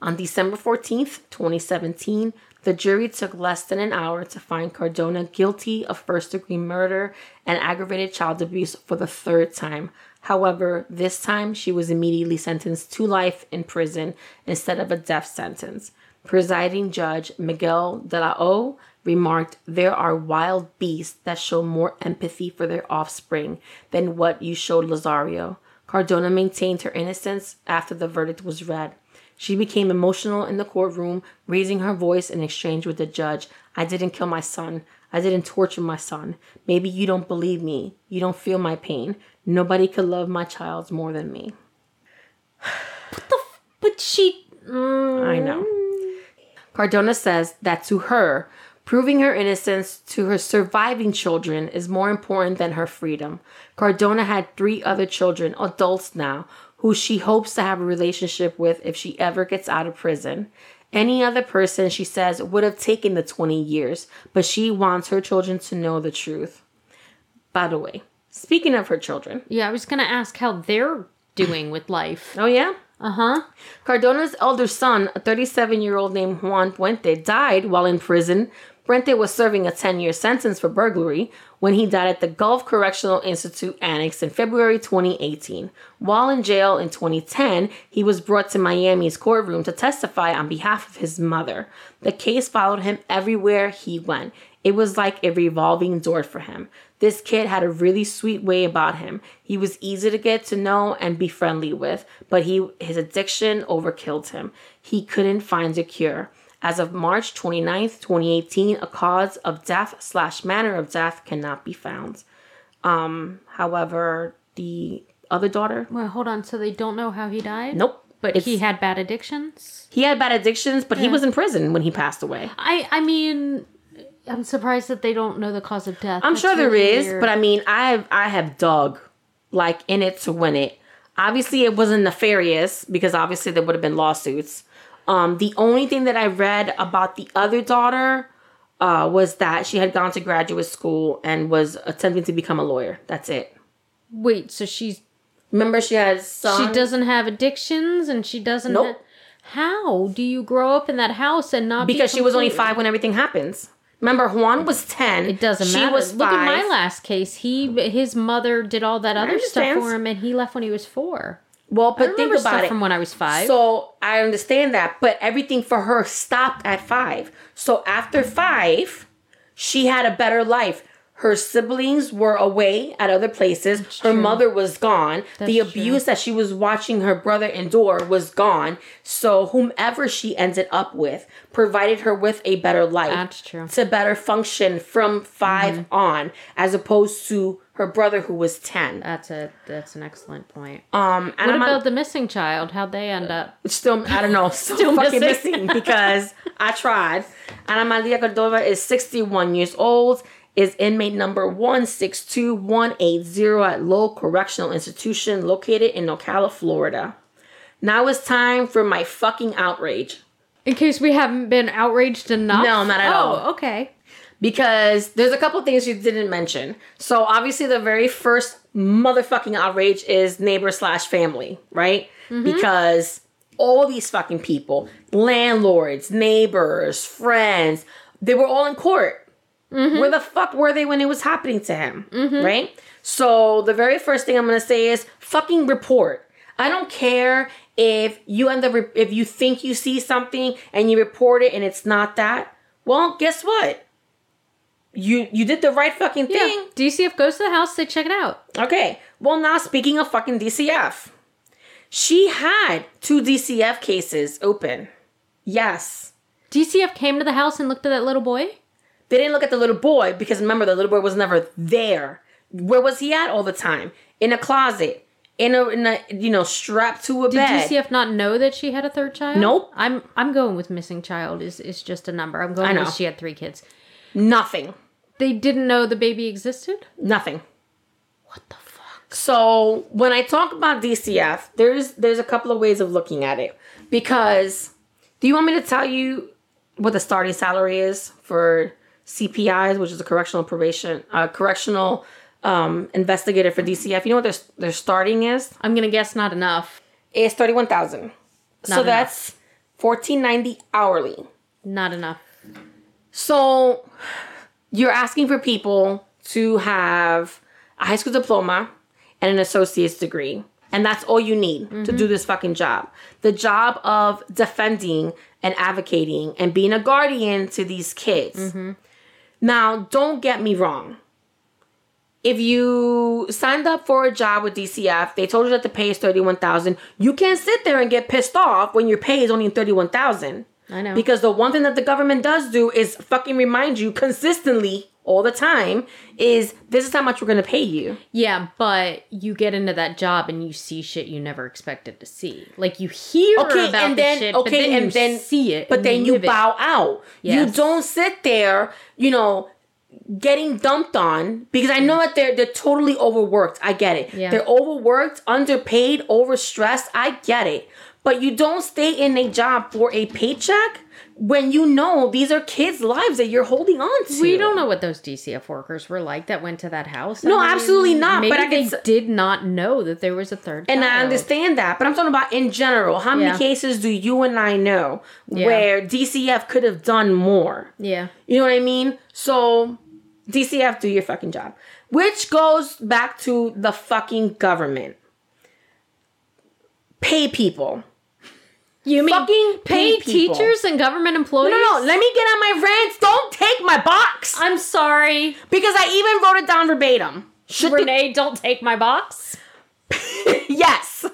Speaker 2: On December 14th, 2017, the jury took less than an hour to find Cardona guilty of first degree murder and aggravated child abuse for the third time. However, this time she was immediately sentenced to life in prison instead of a death sentence. Presiding Judge Miguel de la O remarked, There are wild beasts that show more empathy for their offspring than what you showed Lazaro. Cardona maintained her innocence after the verdict was read. She became emotional in the courtroom, raising her voice in exchange with the judge. I didn't kill my son. I didn't torture my son. Maybe you don't believe me. You don't feel my pain. Nobody could love my child more than me.
Speaker 1: What the? F- but she.
Speaker 2: Mm. I know. Cardona says that to her, proving her innocence to her surviving children is more important than her freedom. Cardona had three other children, adults now, who she hopes to have a relationship with if she ever gets out of prison. Any other person, she says, would have taken the 20 years, but she wants her children to know the truth. By the way, speaking of her children.
Speaker 1: Yeah, I was going to ask how they're doing with life.
Speaker 2: Oh, yeah?
Speaker 1: Uh huh.
Speaker 2: Cardona's elder son, a 37 year old named Juan Puente, died while in prison. Puente was serving a 10 year sentence for burglary when he died at the Gulf Correctional Institute Annex in February 2018. While in jail in 2010, he was brought to Miami's courtroom to testify on behalf of his mother. The case followed him everywhere he went. It was like a revolving door for him. This kid had a really sweet way about him. He was easy to get to know and be friendly with, but he his addiction overkilled him. He couldn't find a cure. As of March 29th, 2018, a cause of death slash manner of death cannot be found. Um, however, the other daughter.
Speaker 1: Well, hold on. So they don't know how he died?
Speaker 2: Nope.
Speaker 1: But he had bad addictions?
Speaker 2: He had bad addictions, but yeah. he was in prison when he passed away.
Speaker 1: I I mean, I'm surprised that they don't know the cause of death.
Speaker 2: I'm That's sure there really is, weird. but I mean, I have I have dug like in it to win it. Obviously, it wasn't nefarious because obviously there would have been lawsuits. Um, the only thing that I read about the other daughter uh, was that she had gone to graduate school and was attempting to become a lawyer. That's it.
Speaker 1: Wait, so she's
Speaker 2: Remember, she has son.
Speaker 1: she doesn't have addictions and she doesn't.
Speaker 2: Nope.
Speaker 1: ha- how do you grow up in that house and not be
Speaker 2: because she was only five when everything happens. Remember, Juan was ten.
Speaker 1: It doesn't
Speaker 2: she
Speaker 1: matter.
Speaker 2: was
Speaker 1: Look at my last case. He his mother did all that other stuff for him, and he left when he was four.
Speaker 2: Well, but think about
Speaker 1: stuff
Speaker 2: it.
Speaker 1: from when I was five.
Speaker 2: So I understand that, but everything for her stopped at five. So after five, she had a better life. Her siblings were away at other places. her
Speaker 1: true.
Speaker 2: mother was gone. the
Speaker 1: That's
Speaker 2: abuse that she was watching her brother endure was gone. So whomever she ended up with provided her with a better life.
Speaker 1: That's true.
Speaker 2: To better function from 5 on, as opposed to her brother who was ten.
Speaker 1: that's a that's an excellent point.
Speaker 2: Um,
Speaker 1: what
Speaker 2: I'm
Speaker 1: about the missing child? How'd they end up?
Speaker 2: still I don't know, still,
Speaker 1: Still
Speaker 2: fucking
Speaker 1: missing.
Speaker 2: missing. because I tried. Ana Maria Cardona is 61 years old, is inmate number 162180 at Lowell Correctional Institution located in Ocala, Florida. Now it's time for my fucking outrage.
Speaker 1: In case we haven't been outraged enough.
Speaker 2: No, not at
Speaker 1: oh,
Speaker 2: all.
Speaker 1: okay.
Speaker 2: because there's a couple things you didn't mention. So obviously, the very first motherfucking outrage is neighbor slash family, right? Mm-hmm. Because all these fucking people, landlords, neighbors, friends, they were all in court. Mm-hmm. Where the fuck were they when it was happening to him, mm-hmm. right? So the very first thing I'm gonna say is fucking report. I don't care if you end up re- if you think you see something and you report it and it's not that. Well, guess what? You you did the right fucking
Speaker 1: Yeah.
Speaker 2: thing.
Speaker 1: DCF goes to the house. They check it out.
Speaker 2: Okay. Well, now speaking of fucking DCF, she had two DCF cases open. Yes.
Speaker 1: DCF came to the house and looked at that little boy.
Speaker 2: They didn't look at the little boy because remember the little boy was never there. Where was he at all the time? In a closet. In a, in a you know strapped to a
Speaker 1: Did
Speaker 2: bed.
Speaker 1: DCF not know that she had a third child?
Speaker 2: Nope.
Speaker 1: I'm I'm going with missing child is is just a number. I'm going
Speaker 2: I know.
Speaker 1: with she had three kids.
Speaker 2: Nothing.
Speaker 1: They didn't know the baby existed.
Speaker 2: Nothing.
Speaker 1: What the fuck?
Speaker 2: So when I talk about DCF, there's there's a couple of ways of looking at it. Because do you want me to tell you what the starting salary is for CPIs, which is a correctional probation, uh, correctional um, investigator for DCF? You know what their their starting is?
Speaker 1: I'm gonna guess not enough.
Speaker 2: It's thirty one thousand. So
Speaker 1: enough.
Speaker 2: that's fourteen ninety hourly.
Speaker 1: Not enough.
Speaker 2: So you're asking for people to have a high school diploma and an associate's degree. And that's all you need to do this fucking job. The job of defending and advocating and being a guardian to these kids. Now, don't get me wrong. If you signed up for a job with DCF, they told you that the pay is 31000 you can't sit there and get pissed off when your pay is only 31000
Speaker 1: I know.
Speaker 2: because the one thing that the government does do is fucking remind you consistently all the time is this is how much we're going to pay you.
Speaker 1: Yeah, but you get into that job and you see shit you never expected to see. Like you hear
Speaker 2: Okay,
Speaker 1: about
Speaker 2: and
Speaker 1: the
Speaker 2: then
Speaker 1: shit, but
Speaker 2: okay,
Speaker 1: then
Speaker 2: and
Speaker 1: you
Speaker 2: then
Speaker 1: see it,
Speaker 2: but then you
Speaker 1: it.
Speaker 2: bow out. You don't sit there, you know, getting dumped on because I know that they're they're totally overworked. I get it.
Speaker 1: Yeah.
Speaker 2: They're overworked, underpaid, overstressed. I get it. But you don't stay in a job for a paycheck when you know these are kids' lives that you're holding on to.
Speaker 1: We don't know what those DCF workers were like that went to that house.
Speaker 2: No, absolutely not, but I
Speaker 1: they did not know that there was a third.
Speaker 2: And I understand that, but I'm talking about in general. How many
Speaker 1: Yeah.
Speaker 2: cases do you and I know
Speaker 1: Yeah.
Speaker 2: where DCF could have done more?
Speaker 1: Yeah.
Speaker 2: You know what I mean? So DCF, do your fucking job. Which goes back to the fucking government. Pay people.
Speaker 1: You mean
Speaker 2: Fucking
Speaker 1: pay teachers and government employees?
Speaker 2: No, no, no. Let me get on my rants. Don't take my box.
Speaker 1: I'm sorry,
Speaker 2: Because I even wrote it down verbatim. Should the
Speaker 1: Renee. Don't take my box.
Speaker 2: yes.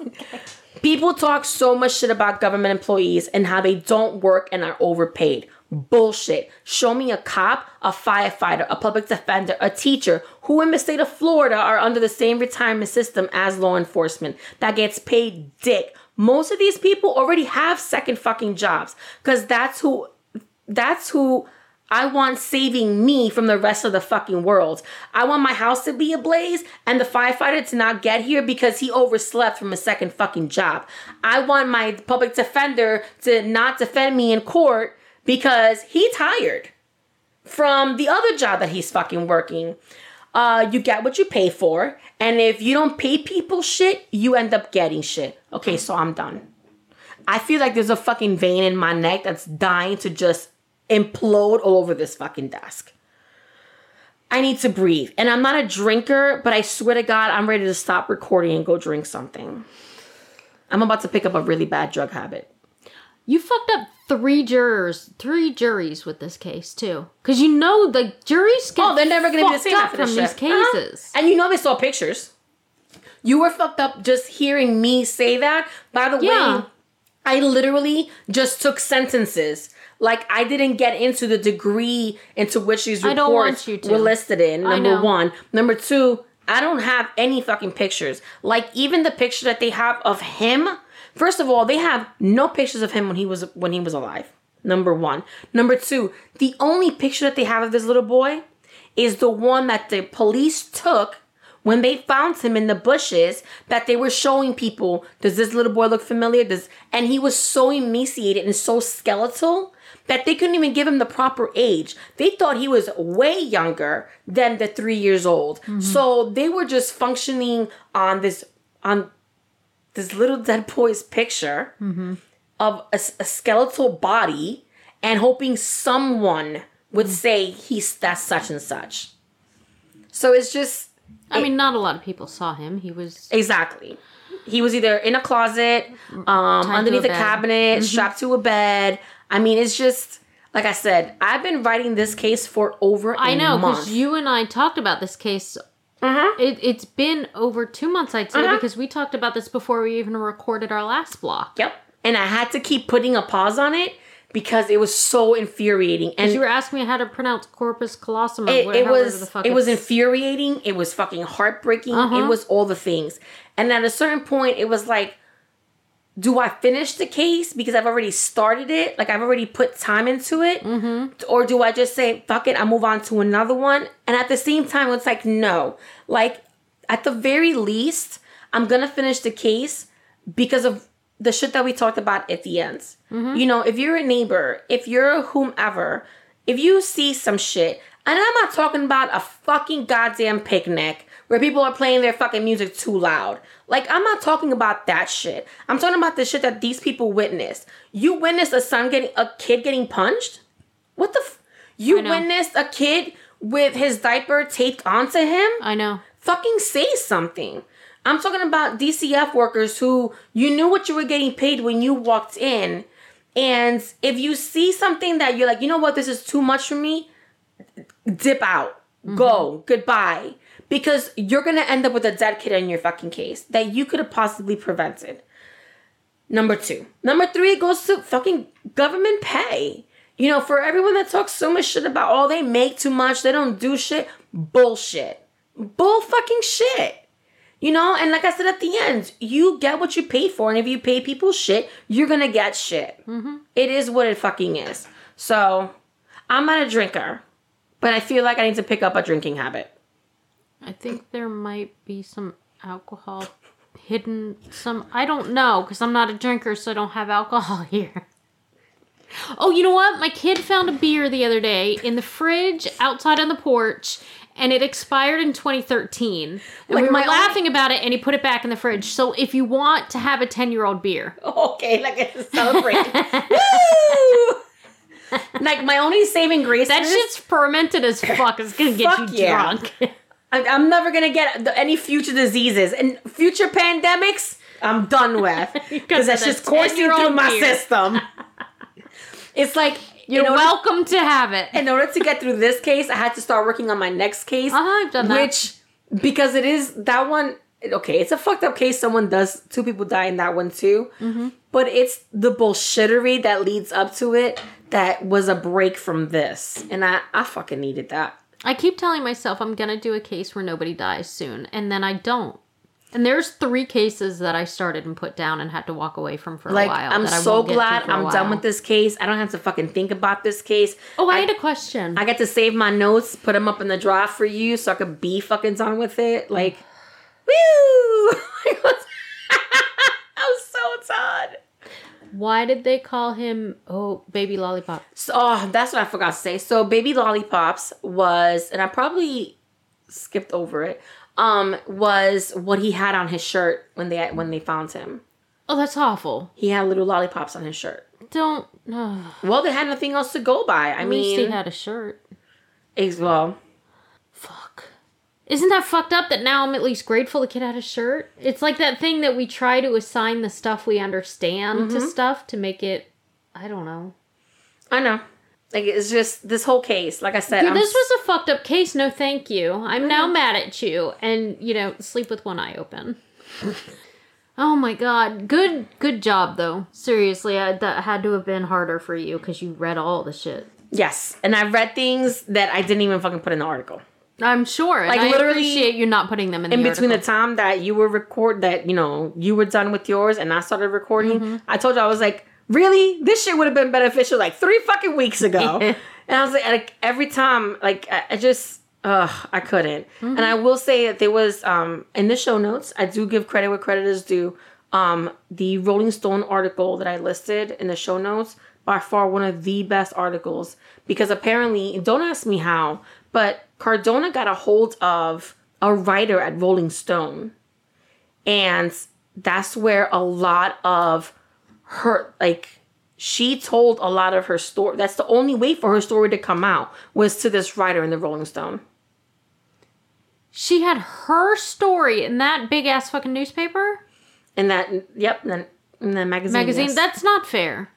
Speaker 2: People talk so much shit about government employees and how they don't work and are overpaid. Bullshit. Show me a cop, a firefighter, a public defender, a teacher who in the state of Florida are under the same retirement system as law enforcement that gets paid dick. Most of these people already have second fucking jobs because that's who that's who I want saving me from the rest of the fucking world. I want my house to be ablaze and the firefighter to not get here because he overslept from a second fucking job. I want my public defender to not defend me in court because he tired from the other job that he's fucking working. Uh, you get what you pay for, and if you don't pay people shit, you end up getting shit. Okay, so I'm done. I feel like there's a fucking vein in my neck that's dying to just implode all over this fucking desk. I need to breathe. And I'm not a drinker, but I swear to God, I'm ready to stop recording and go drink something. I'm about to pick up a really bad drug habit.
Speaker 1: You fucked up three jurors, three juries with this case too, because you know the juries get
Speaker 2: Oh, they're never gonna be the same after
Speaker 1: from
Speaker 2: this
Speaker 1: these
Speaker 2: shit. Uh-huh.
Speaker 1: cases.
Speaker 2: And you know they saw pictures. You were fucked up just hearing me say that. By the
Speaker 1: Yeah.
Speaker 2: way, I literally just took sentences. Like I didn't get into the degree into which these
Speaker 1: I don't want
Speaker 2: reports
Speaker 1: to.
Speaker 2: were listed in. Number one. Number two, I don't have any fucking pictures. Like even the picture that they have of him. First of all, they have no pictures of him when he was when he was alive. Number one. Number two, the only picture that they have of this little boy is the one that the police took when they found him in the bushes that they were showing people does this little boy look familiar does and he was so emaciated and so skeletal that they couldn't even give him the proper age they thought he was way younger than the three years old mm-hmm. so they were just functioning on this on this little dead boy's picture of a, a skeletal body and hoping someone would hmm. say he's that's such and such so it's just
Speaker 1: I mean, not a lot of people saw him. He was
Speaker 2: Exactly. He was either in a closet, mm,
Speaker 1: um,
Speaker 2: underneath
Speaker 1: a
Speaker 2: a, cabinet, mm-hmm. strapped to a bed. I mean, it's just like I said. I've been writing this case for over.
Speaker 1: I know because you and I talked about this case.
Speaker 2: Uh-huh.
Speaker 1: It, it's been over two months, I'd say,
Speaker 2: Uh-huh.
Speaker 1: because we talked about this before we even recorded our last block.
Speaker 2: Yep. And I had to keep putting a pause on it because it was so infuriating. And
Speaker 1: You were asking me how to pronounce corpus callosum.
Speaker 2: It, it was
Speaker 1: the fuck
Speaker 2: it was infuriating it was fucking heartbreaking
Speaker 1: Uh-huh.
Speaker 2: it was all the things and at a certain point it was like do i finish the case because i've already started it like i've already put time into it
Speaker 1: Mm-hmm.
Speaker 2: or do i just say fuck it i move on to another one and at the same time it's like no like at the very least i'm gonna finish the case because of the shit that we talked about at the end.
Speaker 1: Mm-hmm.
Speaker 2: You know, if you're a neighbor, if you're whomever, if you see some shit, and I'm not talking about a fucking goddamn picnic where people are playing their fucking music too loud. Like, I'm not talking about that shit. I'm talking about the shit that these people witnessed. You witnessed a son getting, a kid getting punched? What the f- You witnessed a kid with his diaper taped onto him?
Speaker 1: I know.
Speaker 2: fucking say something. I'm talking about DCF workers who you knew what you were getting paid when you walked in. And if you see something that you're like, you know what, this is too much for me, dip out, mm-hmm. go, goodbye. Because you're gonna end up with a dead kid in your fucking case that you could have possibly prevented. Number two. Number three goes to fucking government pay. You know, for everyone that talks so much shit about, oh, they make too much, they don't do shit. Bullshit. Bull fucking shit. You know, and like I said at the end, you get what you pay for, and if you pay people shit, you're gonna get shit. Mm-hmm. It is what it fucking is. So, I'm not a drinker, but I feel like I need to pick up a drinking habit.
Speaker 1: I think there might be some alcohol hidden. Some I don't know because I'm not a drinker, so I don't have alcohol here. Oh, you know what? My kid found a beer the other day in the fridge outside on the porch, and it expired in 2013. And
Speaker 2: Like
Speaker 1: we were laughing about it, and he put it back in the fridge. So if you want to have a 10 year old beer,
Speaker 2: Okay, like it's a celebration. Woo! Like my only saving grace.
Speaker 1: that shit's fermented as fuck. It's gonna get
Speaker 2: Fuck
Speaker 1: you
Speaker 2: yeah.
Speaker 1: drunk.
Speaker 2: I'm never gonna get any future diseases and future pandemics. I'm done with because that's just coursing through my
Speaker 1: beer.
Speaker 2: system. it's like
Speaker 1: You're welcome to have it.
Speaker 2: in order to get through this case, I had to start working on my next case,
Speaker 1: Uh-huh, I've done that.
Speaker 2: which because it is that one. Okay, it's a fucked up case. Someone does two people die in that one too,
Speaker 1: Mm-hmm.
Speaker 2: but it's the bullshittery that leads up to it that was a break from this, and I I fucking needed that.
Speaker 1: I keep telling myself I'm gonna do a case where nobody dies soon, and then I don't. And there's three cases that I started and put down and had to walk away from for a
Speaker 2: Like,
Speaker 1: while.
Speaker 2: I'm
Speaker 1: that
Speaker 2: so
Speaker 1: to
Speaker 2: glad
Speaker 1: a
Speaker 2: I'm done with this case. I don't have to fucking think about this case.
Speaker 1: Oh, I, had a question.
Speaker 2: I get to save my notes, put them up in the draft for you so I could be fucking done with it. Like, woo! I'm so done.
Speaker 1: Why did they call him oh baby lollipop?
Speaker 2: So, oh, that's what I forgot to say. So, Baby Lollipops was, and I probably skipped over it. Um, was what he had on his shirt when they when they found him.
Speaker 1: Oh, that's awful.
Speaker 2: He had little lollipops on his shirt.
Speaker 1: Don't. Uh,
Speaker 2: Well, they had nothing else to go by. I
Speaker 1: at
Speaker 2: mean,
Speaker 1: least he had a shirt.
Speaker 2: ex- well.
Speaker 1: Isn't that fucked up that now I'm at least grateful the kid had a shirt? It's like that thing that we try to assign the stuff we understand to mm-hmm. stuff to make it. I don't know.
Speaker 2: I know. Like it's just this whole case. Like I said,
Speaker 1: this was a fucked up case. No, thank you. I'm now mad at you, and you know, sleep with one eye open. oh my god, good, good job though. Seriously, I, that had to have been harder for you because you read all the shit.
Speaker 2: yes, and I read things that I didn't even fucking put in the article.
Speaker 1: I'm sure.
Speaker 2: Like,
Speaker 1: I
Speaker 2: literally,
Speaker 1: appreciate you not putting them in,
Speaker 2: In
Speaker 1: the
Speaker 2: between the time that you were record that you know you were done with yours and I started recording,
Speaker 1: Mm-hmm.
Speaker 2: I told you I was like, really, this shit would have been beneficial like three fucking weeks ago. and I was like, like every time, like I, I just. Ugh, I couldn't.
Speaker 1: Mm-hmm.
Speaker 2: And I will say that there was um in the show notes, I do give credit where credit is due. Um, the Rolling Stone article that I listed in the show notes, by far one of the best articles because apparently, don't ask me how, but Cardona got a hold of a writer at Rolling Stone, and that's where a lot of her like she told a lot of her story. That's the only way for her story to come out was to this writer in the Rolling Stone.
Speaker 1: She had her story in that big ass fucking newspaper
Speaker 2: In that, yep, then in the magazine.
Speaker 1: magazine.
Speaker 2: yes.
Speaker 1: That's not fair.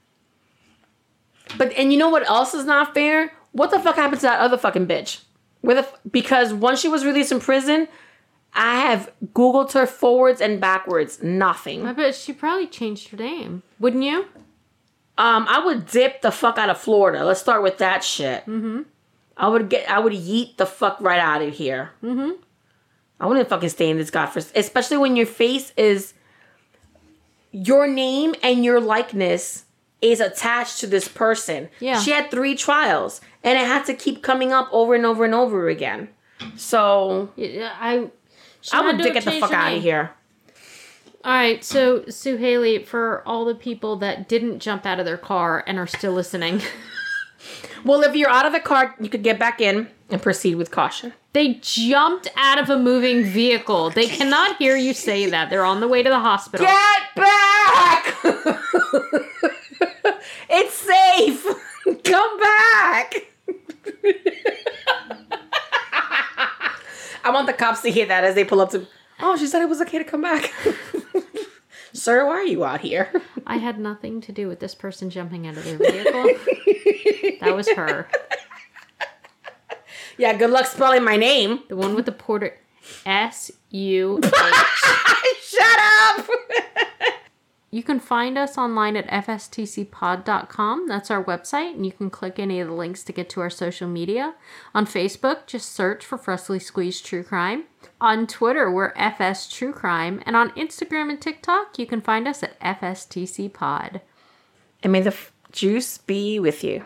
Speaker 2: But and you know what else is not fair? What the fuck happened to that other fucking bitch? Where the f- because once she was released from prison, I have googled her forwards and backwards. Nothing.
Speaker 1: I bet she probably changed her name. Wouldn't you?
Speaker 2: Um, I would dip the fuck out of Florida. Let's start with that shit. Mm-hmm. I would get. I would yeet the fuck right out of here. Mm-hmm. I wouldn't fucking stay in this godforsaken. Especially when your face is, your name and your likeness is attached to this person.
Speaker 1: Yeah.
Speaker 2: She had three trials, and it had to keep coming up over and over and over again. So
Speaker 1: I.
Speaker 2: I would
Speaker 1: have
Speaker 2: get the fuck out of here.
Speaker 1: All right, so Suhailly, for all the people that didn't jump out of their car and are still listening,
Speaker 2: Well, if you're out of the car, you could get back in and proceed with caution.
Speaker 1: they jumped out of a moving vehicle. They cannot hear you say that. They're on the way to the hospital.
Speaker 2: Get back! it's safe. Come back. I want the cops to hear that as they pull up to. Oh, she said it was okay to come back. Sir, why are you out here?
Speaker 1: I had nothing to do with this person jumping out of their vehicle. that was her.
Speaker 2: Yeah, good luck spelling my name.
Speaker 1: The one with the porter. S U H.
Speaker 2: Shut up.
Speaker 1: You can find us online at fstcpod.com. That's our website, and you can click any of the links to get to our social media. On Facebook, just search for Freshly Squeezed True Crime. On Twitter, we're FS True Crime. And on Instagram and TikTok, you can find us at FSTCPod.
Speaker 2: and may the f- juice be with you.